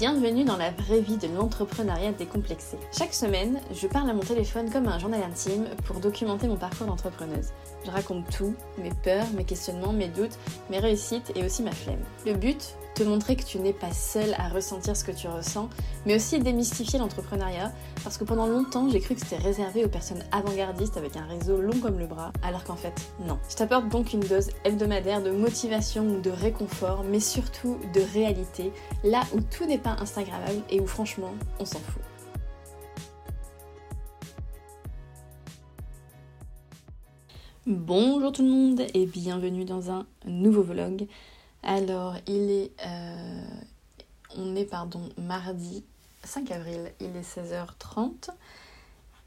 Bienvenue dans la vraie vie de l'entrepreneuriat décomplexé. Chaque semaine, je parle à mon téléphone comme un journal intime pour documenter mon parcours d'entrepreneuse. Je raconte tout, mes peurs, mes questionnements, mes doutes, mes réussites et aussi ma flemme. Le but te montrer que tu n'es pas seule à ressentir ce que tu ressens, mais aussi démystifier l'entrepreneuriat, parce que pendant longtemps j'ai cru que c'était réservé aux personnes avant-gardistes avec un réseau long comme le bras, alors qu'en fait non. Je t'apporte donc une dose hebdomadaire de motivation ou de réconfort, mais surtout de réalité, là où tout n'est pas Instagrammable et où franchement on s'en fout. Bonjour tout le monde et bienvenue dans un nouveau vlog. Alors, il est. Euh, on est, pardon, mardi 5 avril, il est 16h30.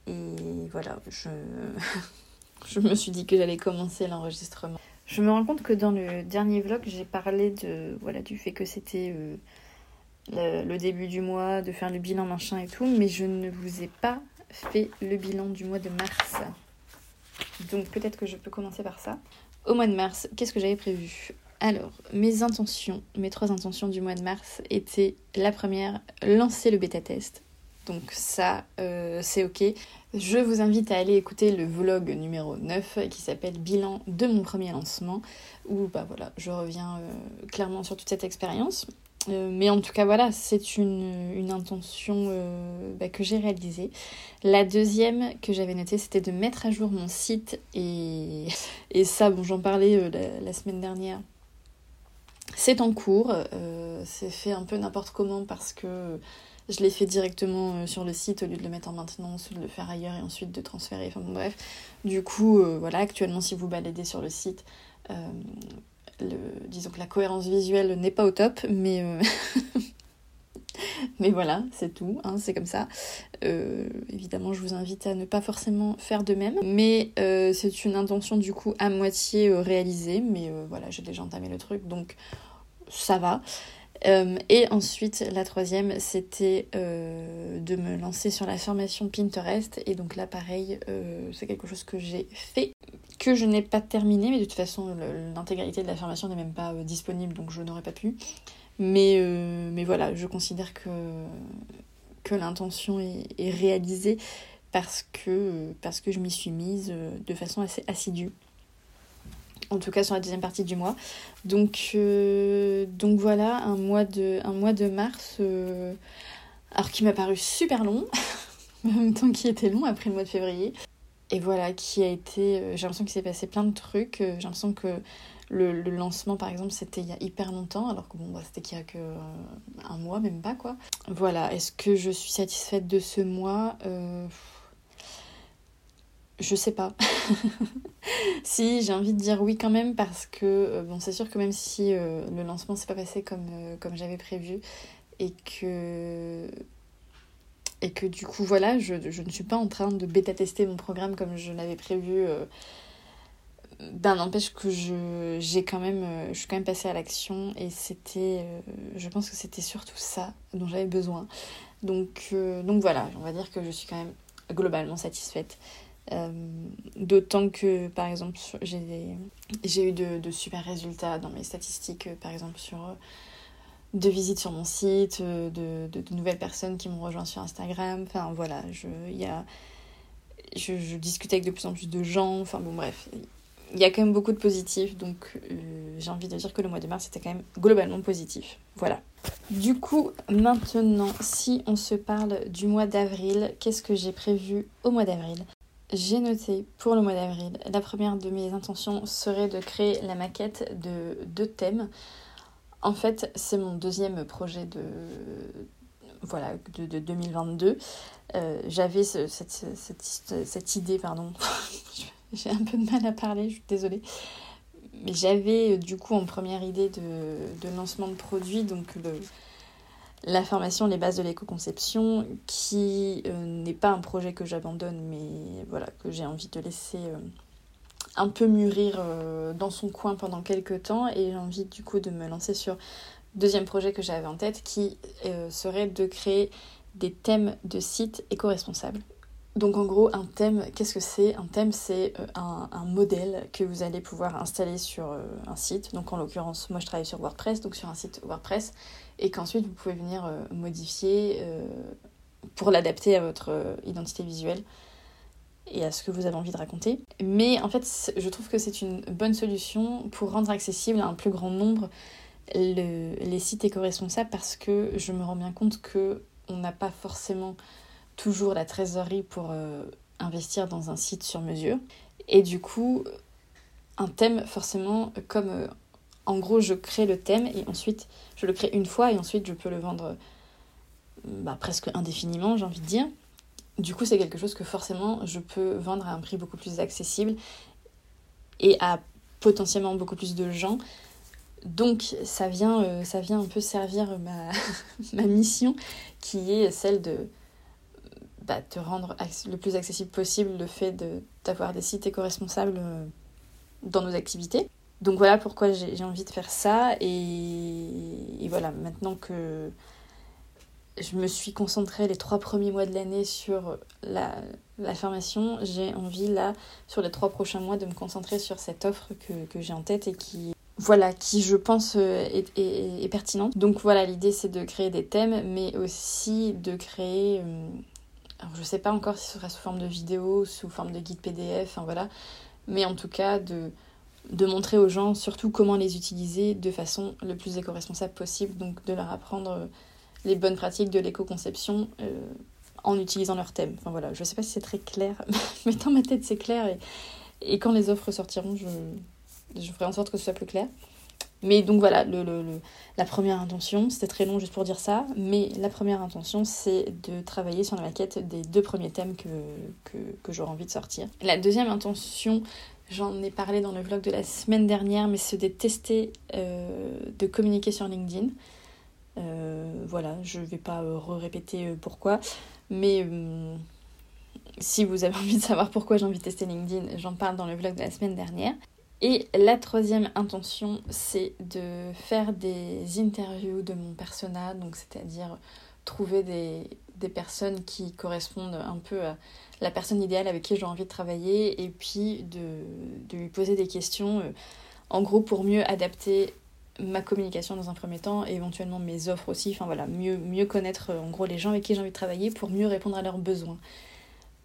Et voilà, je, me suis dit que j'allais commencer l'enregistrement. Je me rends compte que dans le dernier vlog, j'ai parlé de, voilà, du fait que c'était euh, le, le, début du mois, de faire le bilan, machin et tout, mais je ne vous ai pas fait le bilan du mois de mars. Donc peut-être que je peux commencer par ça. Au mois de mars, qu'est-ce que j'avais prévu? Alors, mes intentions, mes trois intentions du mois de mars étaient la première, lancer le bêta test. Donc ça, euh, c'est ok. Je vous invite à aller écouter le vlog numéro 9 qui s'appelle Bilan de mon premier lancement, où bah voilà, je reviens euh, clairement sur toute cette expérience. Euh, mais en tout cas, voilà, c'est une, intention bah, que j'ai réalisée. La deuxième que j'avais notée, c'était de mettre à jour mon site. Et, ça, bon, j'en parlais la, la, semaine dernière c'est en cours, euh, c'est fait un peu n'importe comment parce que je l'ai fait directement euh, sur le site au lieu de le mettre en maintenance ou de le faire ailleurs et ensuite de transférer. Enfin bon, bref. Du coup, euh, voilà, actuellement, si vous baladez sur le site, disons que la cohérence visuelle n'est pas au top, mais. Mais voilà, c'est tout, hein, c'est comme ça. Euh, évidemment, je vous invite à ne pas forcément faire de même, mais euh, c'est une intention du coup à moitié euh, réalisée, mais voilà, j'ai déjà entamé le truc, donc ça va. et ensuite, la troisième, c'était de me lancer sur la formation Pinterest, et donc là, pareil, c'est quelque chose que j'ai fait, que je n'ai pas terminé, mais de toute façon, l'intégralité de la formation n'est même pas disponible, donc je n'aurais pas pu. Mais, euh, mais voilà, je considère que, l'intention est, réalisée parce que, parce que je m'y suis mise euh, de façon assez assidue. En tout cas sur la deuxième partie du mois. Donc, euh, donc voilà, un mois de, mars, alors qui m'a paru super long, en même temps qui était long après le mois de février. Et voilà, qui a été. J'ai l'impression qu'il s'est passé plein de trucs. J'ai l'impression que le, lancement, par exemple, c'était il y a hyper longtemps, alors que bon, bah, c'était qu'il y a que euh, un mois, même pas quoi. Voilà, est-ce que je suis satisfaite de ce mois euh... Je sais pas. si, j'ai envie de dire oui quand même, parce que, euh, bon, c'est sûr que même si euh, le lancement s'est pas passé comme, j'avais prévu, et que et que du coup voilà je, ne suis pas en train de bêta tester mon programme comme je l'avais prévu ben n'empêche que je j'ai quand même je suis quand même passée à l'action et c'était euh, je pense que c'était surtout ça dont j'avais besoin. Donc euh, donc voilà on va dire que je suis quand même globalement satisfaite. Euh, d'autant que par exemple j'ai j'ai eu de, de, super résultats dans mes statistiques par exemple sur de visites sur mon site de, de, nouvelles personnes qui m'ont rejoint sur Instagram. Enfin voilà je il y a je, je discute avec de plus en plus de gens. Enfin bon bref il y a quand même beaucoup de positifs, donc euh, j'ai envie de dire que le mois de mars était quand même globalement positif. Voilà. Du coup, maintenant, si on se parle du mois d'avril, qu'est-ce que j'ai prévu au mois d'avril? J'ai noté pour le mois d'avril, la première de mes intentions serait de créer la maquette de deux thèmes. En fait, c'est mon deuxième projet de, voilà, de, de 2022. Euh, J'avais ce, cette, cette, cette, idée, pardon, j'ai un peu de mal à parler, je suis désolée. Mais j'avais du coup en première idée de, de lancement de produit, donc la formation Les bases de l'éco-conception, qui euh, n'est pas un projet que j'abandonne, mais voilà, que j'ai envie de laisser euh, un peu mûrir euh, dans son coin pendant quelques temps. Et j'ai envie du coup de me lancer sur deuxième projet que j'avais en tête, qui serait de créer des thèmes de sites éco-responsables. Donc en gros, un thème, qu'est-ce que c'est? Un thème, c'est euh, un, modèle que vous allez pouvoir installer sur euh, un site. Donc en l'occurrence, moi je travaille sur WordPress, donc sur un site WordPress, et qu'ensuite vous pouvez venir euh, modifier pour l'adapter à votre identité visuelle et à ce que vous avez envie de raconter. Mais en fait, je trouve que c'est une bonne solution pour rendre accessible à un plus grand nombre les sites éco-responsables parce que je me rends bien compte que on n'a pas forcément toujours la trésorerie pour euh, investir dans un site sur mesure. Et du coup, un thème, forcément, comme euh, en gros je crée le thème et ensuite je le crée une fois et ensuite je peux le vendre bah, presque indéfiniment, j'ai envie de dire. Du coup, c'est quelque chose que forcément je peux vendre à un prix beaucoup plus accessible et à potentiellement beaucoup plus de gens. Donc ça vient, euh, ça vient un peu servir ma, ma mission qui est celle de bah, te rendre le plus accessible possible le fait d'avoir des sites éco-responsables euh, dans nos activités. Donc voilà pourquoi j'ai envie de faire ça. Et, voilà, maintenant que je me suis concentrée les trois premiers mois de l'année sur la, la formation, j'ai envie là, sur les trois prochains mois, de me concentrer sur cette offre que, que j'ai en tête et qui, voilà, qui je pense euh, est, est, est pertinente. Donc voilà, l'idée c'est de créer des thèmes, mais aussi de créer... Euh, je sais pas encore si ce sera sous forme de vidéo, sous forme de guide PDF, voilà. Mais en tout cas, de, montrer aux gens surtout comment les utiliser de façon le plus éco-responsable possible. Donc de leur apprendre euh, les bonnes pratiques de l'éco-conception euh, en utilisant leur thème. Enfin voilà, je sais pas si c'est très clair, mais dans ma tête c'est clair. Et, quand les offres sortiront, je ferai en sorte que ce soit plus clair. Mais donc voilà, la première intention, c'était très long juste pour dire ça, mais la première intention, c'est de travailler sur la maquette des deux premiers thèmes que, que, j'aurais envie de sortir. La deuxième intention, j'en ai parlé dans le vlog de la semaine dernière, mais c'est de tester euh, de communiquer sur LinkedIn. Euh, voilà, je vais pas euh, répéter pourquoi, mais si vous avez envie de savoir pourquoi j'ai envie de tester LinkedIn, j'en parle dans le vlog de la semaine dernière. Et la troisième intention, c'est de faire des interviews de mon persona, donc c'est-à-dire trouver des, personnes qui correspondent un peu à la personne idéale avec qui j'ai envie de travailler et puis de, lui poser des questions, euh, en gros pour mieux adapter ma communication dans un premier temps et éventuellement mes offres aussi, enfin voilà, mieux, mieux connaître en gros les gens avec qui j'ai envie de travailler pour mieux répondre à leurs besoins.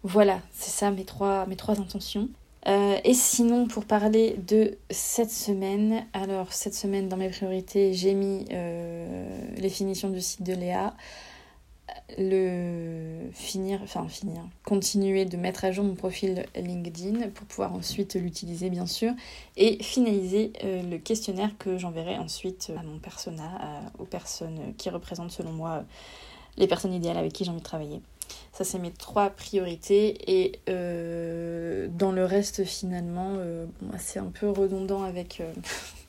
Voilà, c'est ça mes trois intentions. Euh, et sinon, pour parler de cette semaine, alors cette semaine dans mes priorités, j'ai mis euh, les finitions du site de Léa, le finir, enfin finir, continuer de mettre à jour mon profil LinkedIn pour pouvoir ensuite l'utiliser bien sûr, et finaliser euh, le questionnaire que j'enverrai ensuite à mon persona, aux personnes qui représentent selon moi les personnes idéales avec qui j'ai envie de travailler. Ça, c'est mes trois priorités. Et euh, dans le reste, finalement, euh, c'est un peu redondant avec, euh,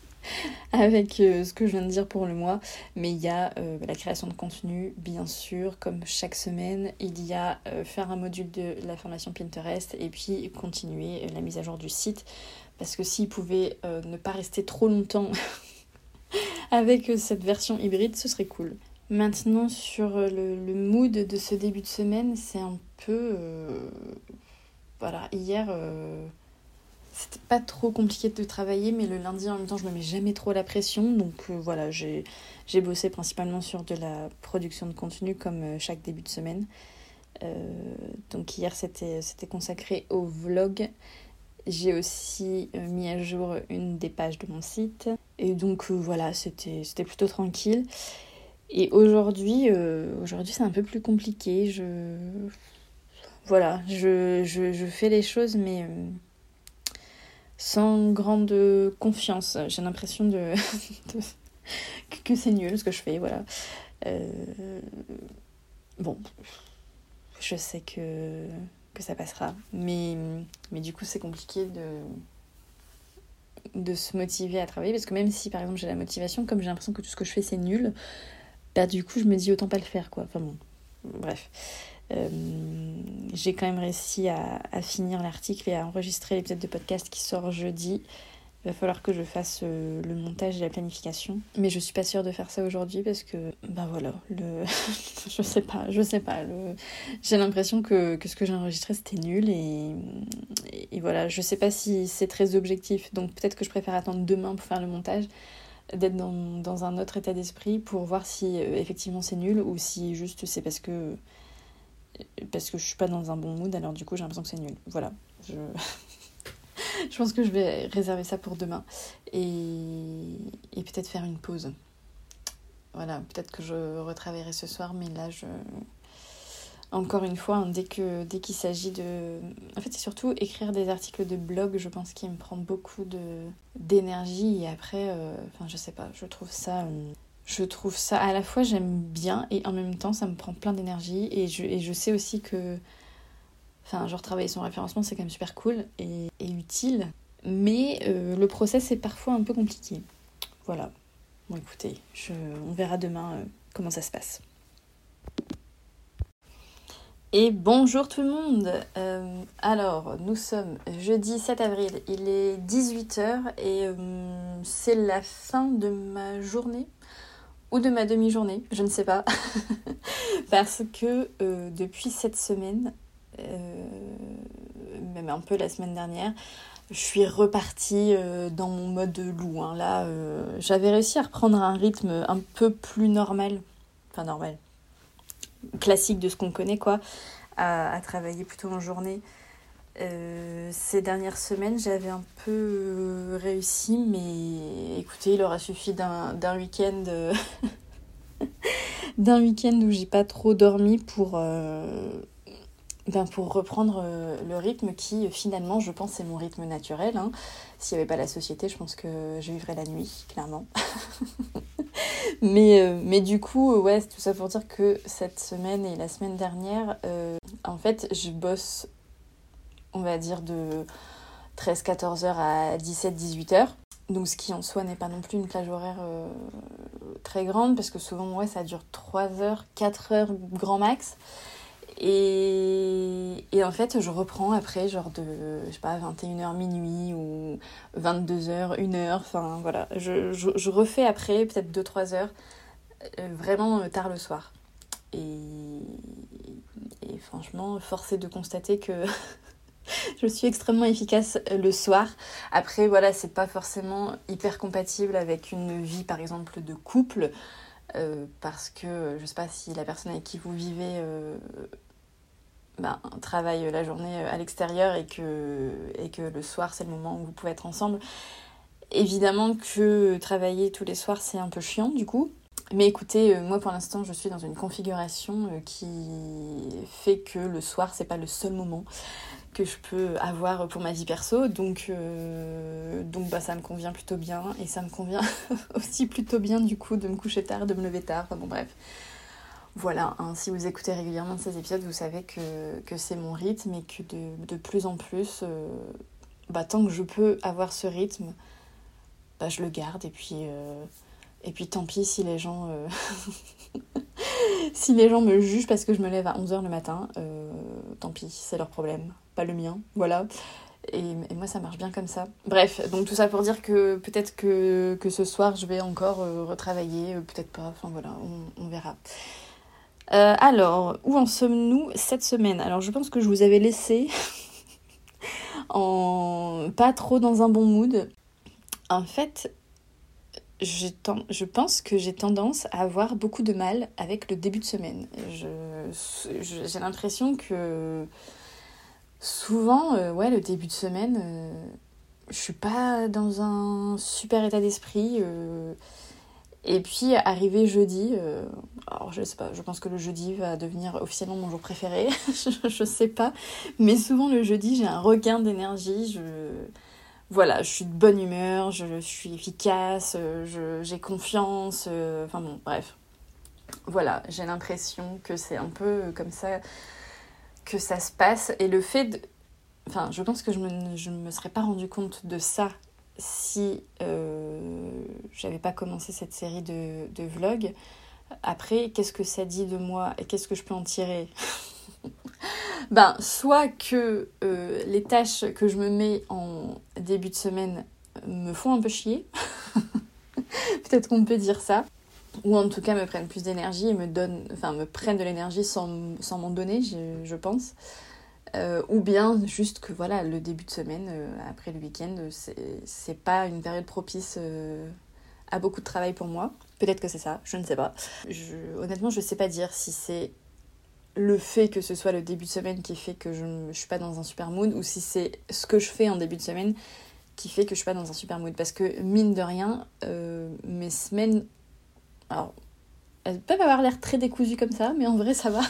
avec ce que je viens de dire pour le mois. Mais il y a la création de contenu, bien sûr, comme chaque semaine. Il y a faire un module de la formation Pinterest et puis continuer la mise à jour du site. Parce que s'il pouvait ne pas rester trop longtemps avec cette version hybride, ce serait cool. Maintenant, sur euh, le, mood de ce début de semaine, c'est un peu. Euh, voilà, hier, euh, c'était pas trop compliqué de travailler, mais le lundi en même temps, je me mets jamais trop la pression. Donc voilà, j'ai bossé principalement sur de la production de contenu comme chaque début de semaine. donc hier, c'était consacré au vlog. J'ai aussi mis à jour une des pages de mon site. Et donc voilà, c'était plutôt tranquille. Et aujourd'hui, euh, aujourd'hui c'est un peu plus compliqué. Je, voilà, je, je, je fais les choses, mais euh, sans grande confiance. J'ai l'impression de, que c'est nul ce que je fais, voilà. Euh, bon, je sais que, que ça passera, mais, mais du coup c'est compliqué de de se motiver à travailler parce que même si par exemple j'ai la motivation comme j'ai l'impression que tout ce que je fais c'est nul bah du coup je me dis autant pas le faire quoi. Enfin bon, bref. Euh, j'ai quand même réussi à, finir l'article et à enregistrer l'épisode de podcast qui sort jeudi. Il va falloir que je fasse euh, le montage et la planification. Mais je suis pas sûre de faire ça aujourd'hui parce que, ben voilà, le... je sais pas, je sais pas. J'ai l'impression que, ce que j'ai enregistré c'était nul et, voilà, je sais pas si c'est très objectif. Donc peut-être que je préfère attendre demain pour faire le montage, d'être dans, dans un autre état d'esprit pour voir si euh, effectivement c'est nul ou si juste c'est parce que parce que je suis pas dans un bon mood alors du coup j'ai l'impression que c'est nul. Voilà, je je pense que je vais réserver ça pour demain et, et peut-être faire une pause. Voilà, peut-être que je retravaillerai ce soir, mais là, je... Encore une fois, hein, dès qu'il s'agit de... En fait, c'est surtout écrire des articles de blog, je pense, qui me prend beaucoup de d'énergie. Et après, euh, je sais pas, je trouve ça... Euh, je trouve ça à la fois j'aime bien et en même temps ça me prend plein d'énergie et je, sais aussi que Enfin, genre travailler son référencement, c'est quand même super cool et, utile. Mais euh, le process est parfois un peu compliqué. Voilà. Bon, écoutez, on verra demain comment ça se passe. Et bonjour tout le monde euh, Alors, nous sommes jeudi 7 avril, il est 18h et c'est la fin de ma journée ou de ma demi-journée, je ne sais pas. Parce que depuis cette semaine, euh, même un peu la semaine dernière, je suis repartie euh, dans mon mode loup. Hein. Là, euh, j'avais réussi à reprendre un rythme un peu plus normal, enfin normal, classique de ce qu'on connaît, quoi, à, travailler plutôt en journée. ces dernières semaines, j'avais un peu réussi, mais écoutez, il aura suffi d'un week-end. d'un week-end où j'ai pas trop dormi pour, ben pour reprendre euh, le rythme qui finalement je pense c'est mon rythme naturel. Hein. S'il n'y avait pas la société je pense que je vivrais la nuit clairement. mais, euh, mais du coup ouais tout ça pour dire que cette semaine et la semaine dernière euh, en fait je bosse on va dire de 13-14 heures à 17-18 heures. Donc ce qui en soi n'est pas non plus une plage horaire très grande parce que souvent ouais ça dure 3 heures, 4 heures grand max. Et, en fait, je reprends après, genre de, je sais pas, 21h minuit ou 22h, 1h, enfin voilà. Je, refais après, peut-être 2-3 heures, euh, vraiment tard le soir. Et, franchement, force est de constater que je suis extrêmement efficace le soir. Après, voilà, c'est pas forcément hyper compatible avec une vie, par exemple, de couple. Euh, parce que je sais pas si la personne avec qui vous vivez euh, travaille la journée euh, à l'extérieur et que, et que le soir c'est le moment où vous pouvez être ensemble. Évidemment que travailler tous les soirs c'est un peu chiant du coup. Mais écoutez, euh, moi pour l'instant je suis dans une configuration euh, qui fait que le soir c'est pas le seul moment que je peux avoir pour ma vie perso. Donc, donc bah, ça me convient plutôt bien. Et ça me convient aussi plutôt bien du coup de me coucher tard, de me lever tard. Enfin bon bref. Voilà, hein, si vous écoutez régulièrement ces épisodes, vous savez que, c'est mon rythme et que de, plus en plus, euh, bah, tant que je peux avoir ce rythme, bah, je le garde et puis, euh, et puis tant pis si les gens euh, si les gens me jugent parce que je me lève à 11h le matin, tant pis, c'est leur problème, pas le mien, voilà. Et, moi ça marche bien comme ça. Bref, donc tout ça pour dire que peut-être que, ce soir je vais encore retravailler, peut-être pas, enfin voilà, on verra. Euh, alors, où en sommes-nous cette semaine? Alors, je pense que je vous avais laissé en pas trop dans un bon mood. En fait, je pense que j'ai tendance à avoir beaucoup de mal avec le début de semaine. J'ai l'impression que souvent, euh, ouais, le début de semaine, euh, je suis pas dans un super état d'esprit. Et puis arrivé jeudi, euh, alors je sais pas, je pense que le jeudi va devenir officiellement mon jour préféré, je, je, sais pas, mais souvent le jeudi j'ai un regain d'énergie, je voilà, je suis de bonne humeur, je, suis efficace, j'ai confiance, euh, enfin bon, bref. Voilà, j'ai l'impression que c'est un peu comme ça que ça se passe et le fait de... Enfin, je pense que je me, je me serais pas rendu compte de ça si euh, j'avais pas commencé cette série de, vlogs. Après, qu'est-ce que ça dit de moi et qu'est-ce que je peux en tirer? Ben, soit que euh, les tâches que je me mets en début de semaine, me font un peu chier. Peut-être qu'on peut dire ça. Ou en tout cas me prennent plus d'énergie et me donnent, enfin me prennent de l'énergie sans, m'en donner, je pense. Euh, ou bien juste que voilà, le début de semaine, euh, après le week-end, c'est pas une période propice euh, à beaucoup de travail pour moi. Peut-être que c'est ça, je ne sais pas. Honnêtement, je sais pas dire si c'est le fait que ce soit le début de semaine qui fait que je ne suis pas dans un super mood ou si c'est ce que je fais en début de semaine qui fait que je suis pas dans un super mood. Parce que mine de rien, mes semaines, alors elles peuvent avoir l'air très décousues comme ça, mais en vrai ça va.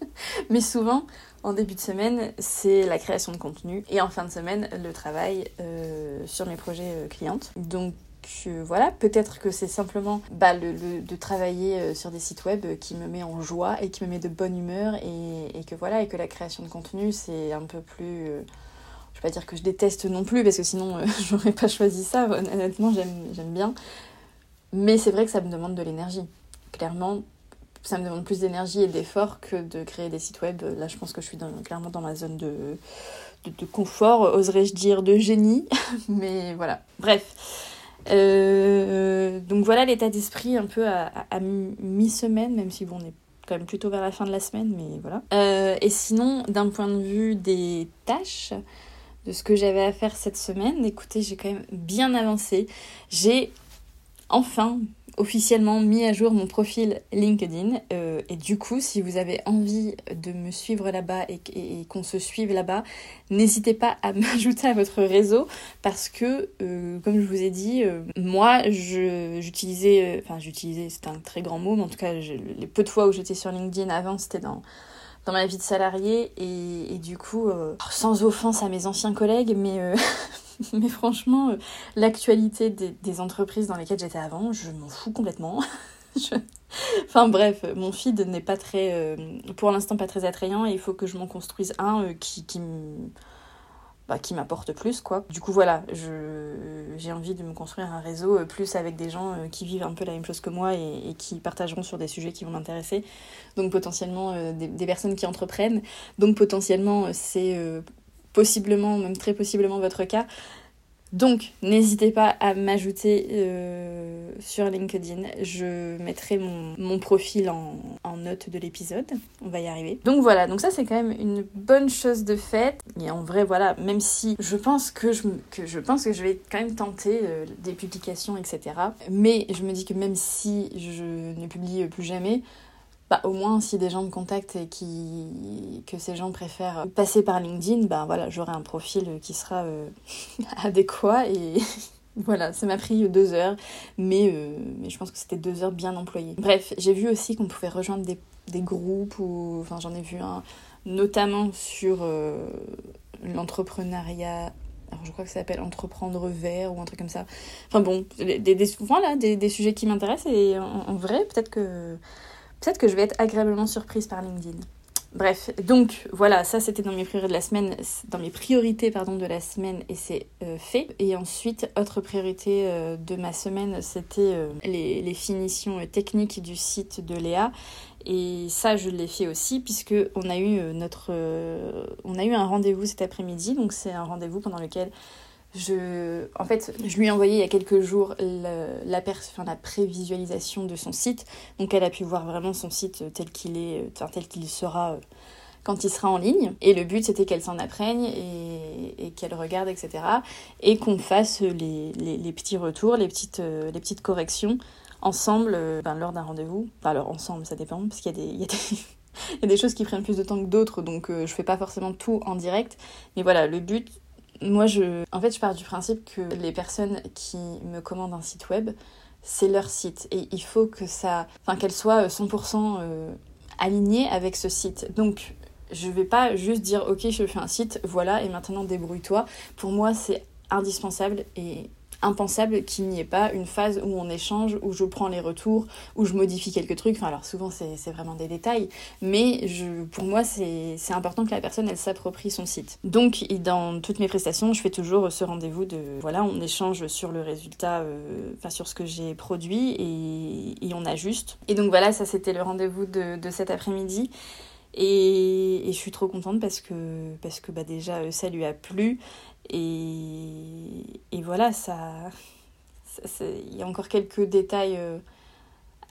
mais souvent, en début de semaine, c'est la création de contenu et en fin de semaine, le travail euh, sur mes projets euh, clientes. Donc euh, voilà, peut-être que c'est simplement bah, le, de travailler sur des sites web qui me met en joie et qui me met de bonne humeur et, que voilà, et que la création de contenu, c'est un peu plus... je vais pas dire que je déteste non plus parce que sinon j'aurais pas choisi ça, honnêtement j'aime bien. Mais c'est vrai que ça me demande de l'énergie. Clairement, ça me demande plus d'énergie et d'effort que de créer des sites web. Là, je pense que je suis clairement dans ma zone de, de, confort, oserais-je dire de génie. Mais voilà. Bref. Euh, donc voilà l'état d'esprit un peu à, mi-semaine, même si bon, on est quand même plutôt vers la fin de la semaine, mais voilà. Euh, et sinon, d'un point de vue des tâches, de ce que j'avais à faire cette semaine, écoutez, j'ai quand même bien avancé. J'ai enfin officiellement mis à jour mon profil LinkedIn. Euh, et du coup, si vous avez envie de me suivre là-bas et, qu'on se suive là-bas, n'hésitez pas à m'ajouter à votre réseau parce que, euh, comme je vous ai dit, euh, moi, j'utilisais, enfin j'utilisais, c'est un très grand mot, mais en tout cas, les peu de fois où j'étais sur LinkedIn avant, c'était dans dans ma vie de salarié et du coup, sans offense à mes anciens collègues, mais mais franchement, euh, l'actualité des, entreprises dans lesquelles j'étais avant, je m'en fous complètement. Enfin bref, mon feed n'est pas très, euh, pour l'instant pas très attrayant et il faut que je m'en construise un euh, qui, qui, bah, qui m'apporte plus quoi. Du coup voilà, j'ai envie de me construire un réseau plus avec des gens qui vivent un peu la même chose que moi et, qui partageront sur des sujets qui vont m'intéresser. Donc potentiellement des, personnes qui entreprennent. Donc potentiellement c'est possiblement, même très possiblement votre cas. Donc, n'hésitez pas à m'ajouter euh, sur LinkedIn. Je mettrai mon, profil en, note de l'épisode. On va y arriver. Donc voilà, donc ça c'est quand même une bonne chose de fait. Et en vrai, voilà, même si je pense que je, que je, pense que je vais quand même tenter euh, des publications, etc. Mais je me dis que même si je ne publie plus jamais, bah, au moins si des gens me contactent et que ces gens préfèrent passer par LinkedIn, bah voilà, j'aurai un profil qui sera euh, adéquat et voilà, ça m'a pris deux heures, mais, euh, mais je pense que c'était deux heures bien employées. Bref, j'ai vu aussi qu'on pouvait rejoindre des, groupes, ou enfin j'en ai vu un notamment sur euh, l'entrepreneuriat alors je crois que ça s'appelle entreprendre vert ou un truc comme ça. Enfin bon, des, voilà, des, des sujets qui m'intéressent et en vrai, peut-être que peut-être que je vais être agréablement surprise par LinkedIn. Bref, donc voilà, ça c'était dans mes priorités de la semaine, dans mes priorités pardon de la semaine et c'est euh, fait. Et ensuite, autre priorité euh, de ma semaine, c'était euh, les, les, finitions techniques du site de Léa. Et ça, je l'ai fait aussi puisque on a eu notre, on a eu un rendez-vous cet après-midi. Donc c'est un rendez-vous pendant lequel je, en fait, je lui ai envoyé il y a quelques jours la, la, la prévisualisation de son site. Donc elle a pu voir vraiment son site tel qu'il est, enfin, tel qu'il sera euh, quand il sera en ligne. Et le but, c'était qu'elle s'en apprenne et, qu'elle regarde, etc. Et qu'on fasse les, les, petits retours, les petites, euh, les petites corrections ensemble euh, ben, lors d'un rendez-vous. Enfin, alors ensemble, ça dépend, parce qu'il y a des... Il y a des... il y a des choses qui prennent plus de temps que d'autres, donc je fais pas forcément tout en direct. Mais voilà, le but, moi, je, en fait, je pars du principe que les personnes qui me commandent un site web, c'est leur site et il faut que ça, enfin, qu'elles soient 100% euh, alignées avec ce site. Donc, je vais pas juste dire ok, je fais un site, voilà, et maintenant débrouille-toi. Pour moi, c'est indispensable et impensable qu'il n'y ait pas une phase où on échange, où je prends les retours, où je modifie quelques trucs. Enfin, alors souvent c'est vraiment des détails, mais je, pour moi c'est important que la personne elle s'approprie son site. Donc dans toutes mes prestations, je fais toujours ce rendez-vous de voilà, on échange sur le résultat, euh, enfin sur ce que j'ai produit et, et, on ajuste. Et donc voilà, ça c'était le rendez-vous de, de cet après-midi. Et, je suis trop contente parce que, parce que bah déjà ça lui a plu. Et, voilà, ça, il y a encore quelques détails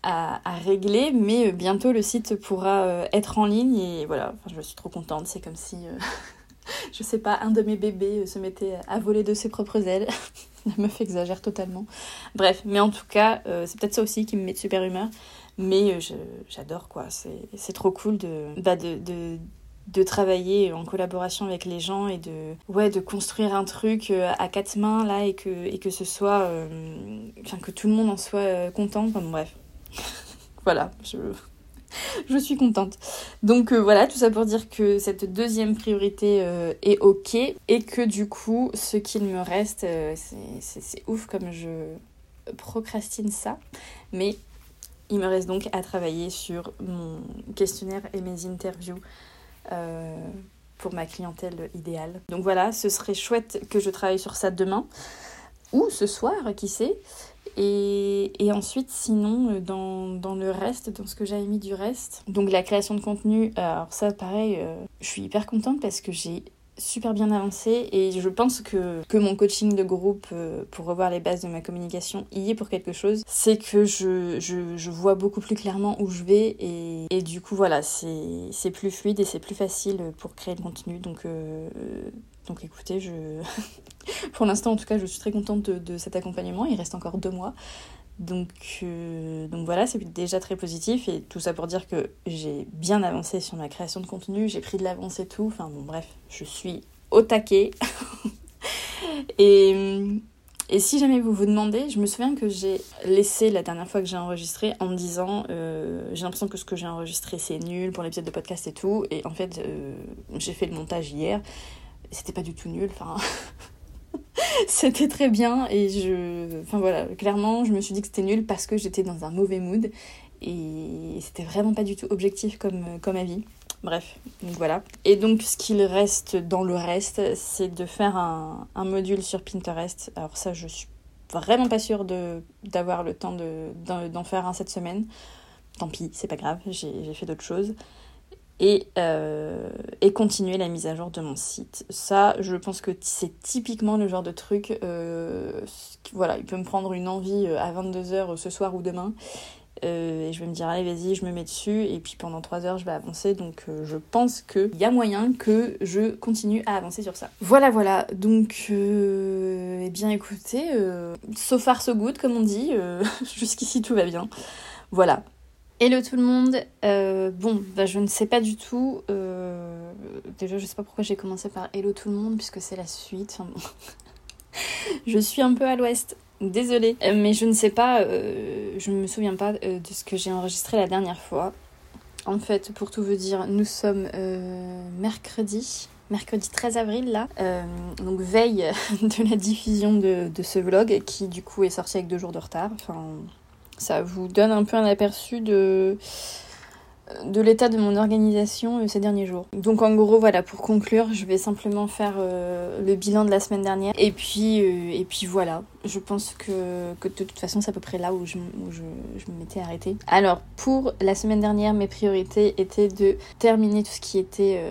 à, à, régler, mais bientôt le site pourra être en ligne. Et voilà, enfin, je suis trop contente. C'est comme si je sais pas, un de mes bébés se mettait à voler de ses propres ailes. La meuf exagère totalement. Bref, mais en tout cas, euh, c'est peut-être ça aussi qui me met de super humeur. Mais euh, j'adore quoi, c'est trop cool bah, de, de, de, travailler en collaboration avec les gens et de, construire un truc euh, à quatre mains là et que, ce soit. Enfin, que tout le monde en soit content. Enfin, bref. voilà, je, suis contente. Donc euh, voilà, tout ça pour dire que cette deuxième priorité euh, est ok et que du coup, ce qu'il me reste, euh, c'est ouf comme je procrastine ça, mais il me reste donc à travailler sur mon questionnaire et mes interviews pour ma clientèle idéale. Donc voilà, ce serait chouette que je travaille sur ça demain ou ce soir, qui sait. Et, ensuite, sinon, euh, dans, dans, le reste, dans ce que j'avais mis du reste, donc la création de contenu, alors ça, pareil, euh, je suis hyper contente parce que j'ai super bien avancé et je pense que, mon coaching de groupe euh, pour revoir les bases de ma communication y est pour quelque chose. C'est que je, je, vois beaucoup plus clairement où je vais et, et du coup, voilà, c'est plus fluide et c'est plus facile pour créer le contenu. Donc, donc écoutez, je... pour l'instant en tout cas, je suis très contente de, cet accompagnement. Il reste encore deux mois. Donc, euh, donc voilà, c'est déjà très positif. Et tout ça pour dire que j'ai bien avancé sur ma création de contenu, j'ai pris de l'avance et tout. Enfin bon, bref, je suis au taquet. et, et si jamais vous vous demandez, je me souviens que j'ai laissé la dernière fois que j'ai enregistré en me disant euh, j'ai l'impression que ce que j'ai enregistré c'est nul pour l'épisode de podcast et tout. Et en fait, euh, j'ai fait le montage hier c'était pas du tout nul, enfin. c'était très bien et je. Enfin voilà, clairement, je me suis dit que c'était nul parce que j'étais dans un mauvais mood et c'était vraiment pas du tout objectif comme, avis. Bref, donc voilà. Et donc, ce qu'il reste dans le reste, c'est de faire un, un, module sur Pinterest. Alors, ça, je suis vraiment pas sûre d'avoir le temps d'en faire un cette semaine. Tant pis, c'est pas grave, j'ai fait d'autres choses et, euh, et continuer la mise à jour de mon site. Ça, je pense que c'est typiquement le genre de truc, euh, voilà, il peut me prendre une envie euh, à 22h ce soir ou demain. et je vais me dire, allez, vas-y, je me mets dessus. Et puis pendant 3 heures, je vais avancer. Donc je pense qu'il y a moyen que je continue à avancer sur ça. Voilà, voilà. Donc, eh bien écoutez, so far so good, comme on dit. Jusqu'ici, tout va bien. Voilà. Hello tout le monde. Euh, bon, bah, je ne sais pas du tout. Euh, déjà, je sais pas pourquoi j'ai commencé par Hello tout le monde puisque c'est la suite. je suis un peu à l'ouest. Désolée, euh, mais je ne sais pas. je ne me souviens pas de ce que j'ai enregistré la dernière fois. En fait, pour tout vous dire, nous sommes mercredi. Mercredi 13 avril là, donc veille de la diffusion de, de ce vlog qui du coup est sorti avec deux jours de retard. Enfin, ça vous donne un peu un aperçu de, de l'état de mon organisation euh, ces derniers jours. Donc en gros, voilà, pour conclure, je vais simplement faire euh, le bilan de la semaine dernière. Et puis, euh, et puis voilà, je pense que, que, de toute façon, c'est à peu près là où je, je, me m'étais arrêtée. Alors, pour la semaine dernière, mes priorités étaient de terminer tout ce qui était...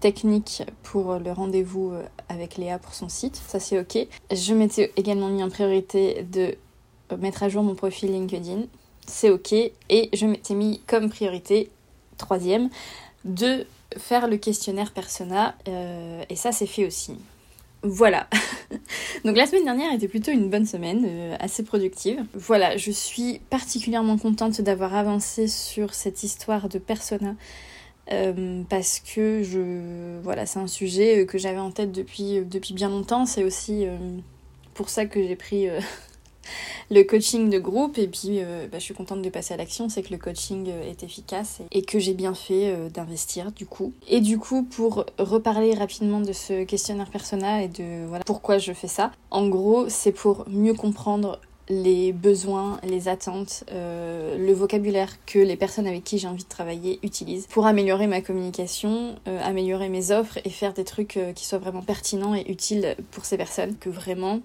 technique pour le rendez-vous avec Léa pour son site, ça c'est ok. Je m'étais également mis en priorité de mettre à jour mon profil LinkedIn, c'est ok. Et je m'étais mis comme priorité, troisième, de faire le questionnaire persona, euh, et ça c'est fait aussi. Voilà. Donc la semaine dernière était plutôt une bonne semaine, euh, assez productive. Voilà, je suis particulièrement contente d'avoir avancé sur cette histoire de persona. Euh, parce que je voilà c'est un sujet que j'avais en tête depuis, depuis bien longtemps c'est aussi pour ça que j'ai pris le coaching de groupe et puis euh, bah, je suis contente de passer à l'action, c'est que le coaching euh, est efficace et, que j'ai bien fait euh, d'investir du coup. Et du coup pour reparler rapidement de ce questionnaire persona et de voilà pourquoi je fais ça, en gros c'est pour mieux comprendre les besoins, les attentes, le vocabulaire que les personnes avec qui j'ai envie de travailler utilisent pour améliorer ma communication, améliorer mes offres et faire des trucs qui soient vraiment pertinents et utiles pour ces personnes, que vraiment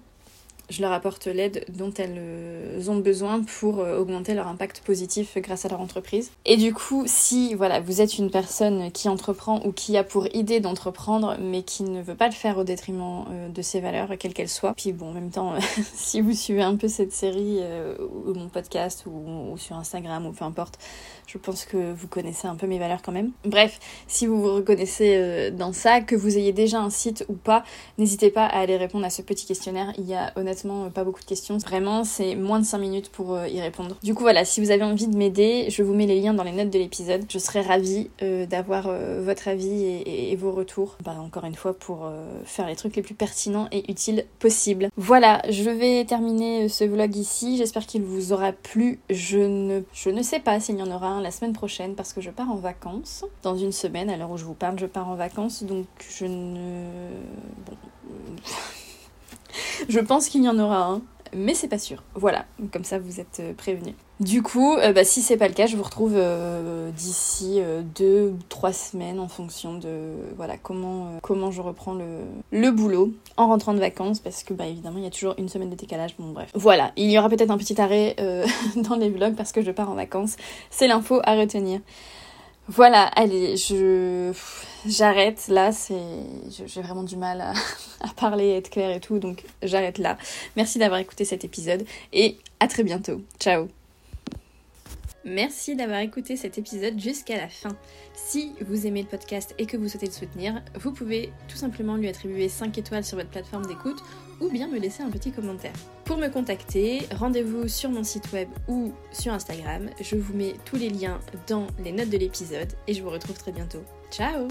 je leur apporte l'aide dont elles euh, ont besoin pour euh, augmenter leur impact positif grâce à leur entreprise. Et du coup, si voilà, vous êtes une personne qui entreprend ou qui a pour idée d'entreprendre mais qui ne veut pas le faire au détriment euh, de ses valeurs, quelles qu'elles soient, puis bon, en même temps, si vous suivez un peu cette série ou mon podcast ou, ou sur Instagram ou peu importe, je pense que vous connaissez un peu mes valeurs quand même. Bref, si vous vous reconnaissez dans ça, que vous ayez déjà un site ou pas, n'hésitez pas à aller répondre à ce petit questionnaire. Il y a honnêtement pas beaucoup de questions. Vraiment, c'est moins de 5 minutes pour euh, y répondre. Du coup, voilà, si vous avez envie de m'aider, je vous mets les liens dans les notes de l'épisode. Je serais ravie euh, d'avoir euh, votre avis et, vos retours. Bah, encore une fois, pour faire les trucs les plus pertinents et utiles possibles. Voilà, je vais terminer ce vlog ici. J'espère qu'il vous aura plu. Je ne, je ne sais pas s'il y en aura un la semaine prochaine parce que je pars en vacances. Dans une semaine, à l'heure où je vous parle, je pars en vacances. Donc je ne... Bon je pense qu'il y en aura un, mais c'est pas sûr. Voilà, comme ça vous êtes euh, prévenus. Du coup, euh, bah, si c'est pas le cas, je vous retrouve euh, d'ici deux ou trois semaines en fonction de voilà comment comment je reprends le, le boulot en rentrant de vacances parce que bah évidemment il y a toujours une semaine de décalage. Bon bref, voilà, il y aura peut-être un petit arrêt dans les vlogs parce que je pars en vacances. C'est l'info à retenir. Voilà, allez, je j'arrête là, c'est j'ai vraiment du mal à, à parler, être clair et tout, donc j'arrête là. Merci d'avoir écouté cet épisode et à très bientôt. Ciao. Merci d'avoir écouté cet épisode jusqu'à la fin. Si vous aimez le podcast et que vous souhaitez le soutenir, vous pouvez tout simplement lui attribuer 5 étoiles sur votre plateforme d'écoute ou bien me laisser un petit commentaire. Pour me contacter, rendez-vous sur mon site web ou sur Instagram. Je vous mets tous les liens dans les notes de l'épisode et je vous retrouve très bientôt. Ciao